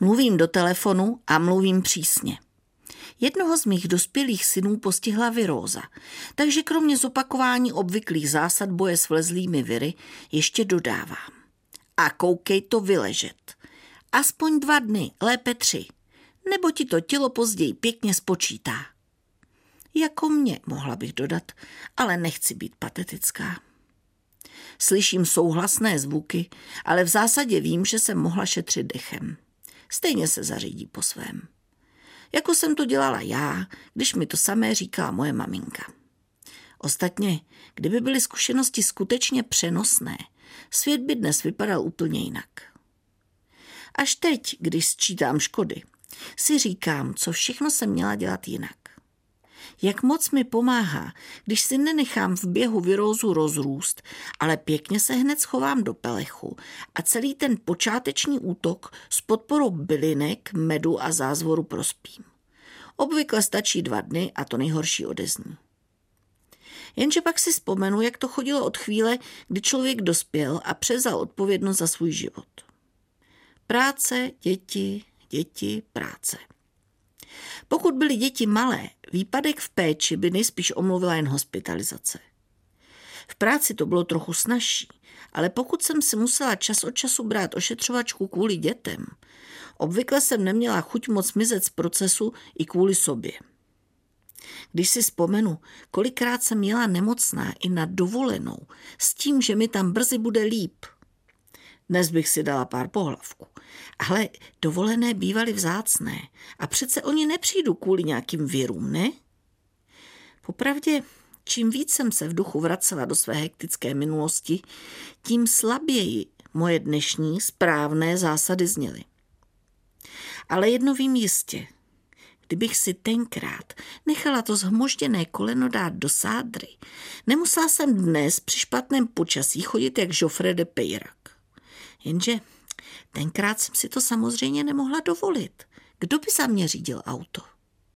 Mluvím do telefonu a mluvím přísně. Jednoho z mých dospělých synů postihla viróza, takže kromě zopakování obvyklých zásad boje s vlezlými viry ještě dodávám. A koukej to vyležet. Aspoň dva dny, lépe tři, nebo ti to tělo později pěkně spočítá. Jako mě, mohla bych dodat, ale nechci být patetická. Slyším souhlasné zvuky, ale v zásadě vím, že jsem mohla šetřit dechem. Stejně se zařídí po svém. Jako jsem to dělala já, když mi to samé říkala moje maminka. Ostatně, kdyby byly zkušenosti skutečně přenosné, svět by dnes vypadal úplně jinak. Až teď, když sčítám škody, si říkám, co všechno jsem měla dělat jinak. Jak moc mi pomáhá, když si nenechám v běhu virózu rozrůst, ale pěkně se hned schovám do pelechu a celý ten počáteční útok s podporou bylinek, medu a zázvoru prospím. Obvykle stačí dva dny a to nejhorší odezní. Jenže pak si vzpomenu, jak to chodilo od chvíle, kdy člověk dospěl a převzal odpovědnost za svůj život. Práce, děti, děti, práce. Pokud byly děti malé, výpadek v péči by nejspíš omluvila jen hospitalizace. V práci to bylo trochu snažší, ale pokud jsem si musela čas od času brát ošetřovačku kvůli dětem, obvykle jsem neměla chuť moc mizet z procesu i kvůli sobě. Když si vzpomenu, kolikrát jsem měla nemocná i na dovolenou, s tím, že mi tam brzy bude líp. Dnes bych si dala pár pohlavků. Ale dovolené bývaly vzácné a přece oni nepřijdu kvůli nějakým věrům, ne? Popravdě, čím víc jsem se v duchu vracela do své hektické minulosti, tím slaběji moje dnešní správné zásady zněly. Ale jedno vím jistě. Kdybych si tenkrát nechala to zhmožděné koleno dát do sádry, nemusela jsem dnes při špatném počasí chodit jak Joffre de Peyrac. Jenže tenkrát jsem si to samozřejmě nemohla dovolit. Kdo by za mě řídil auto?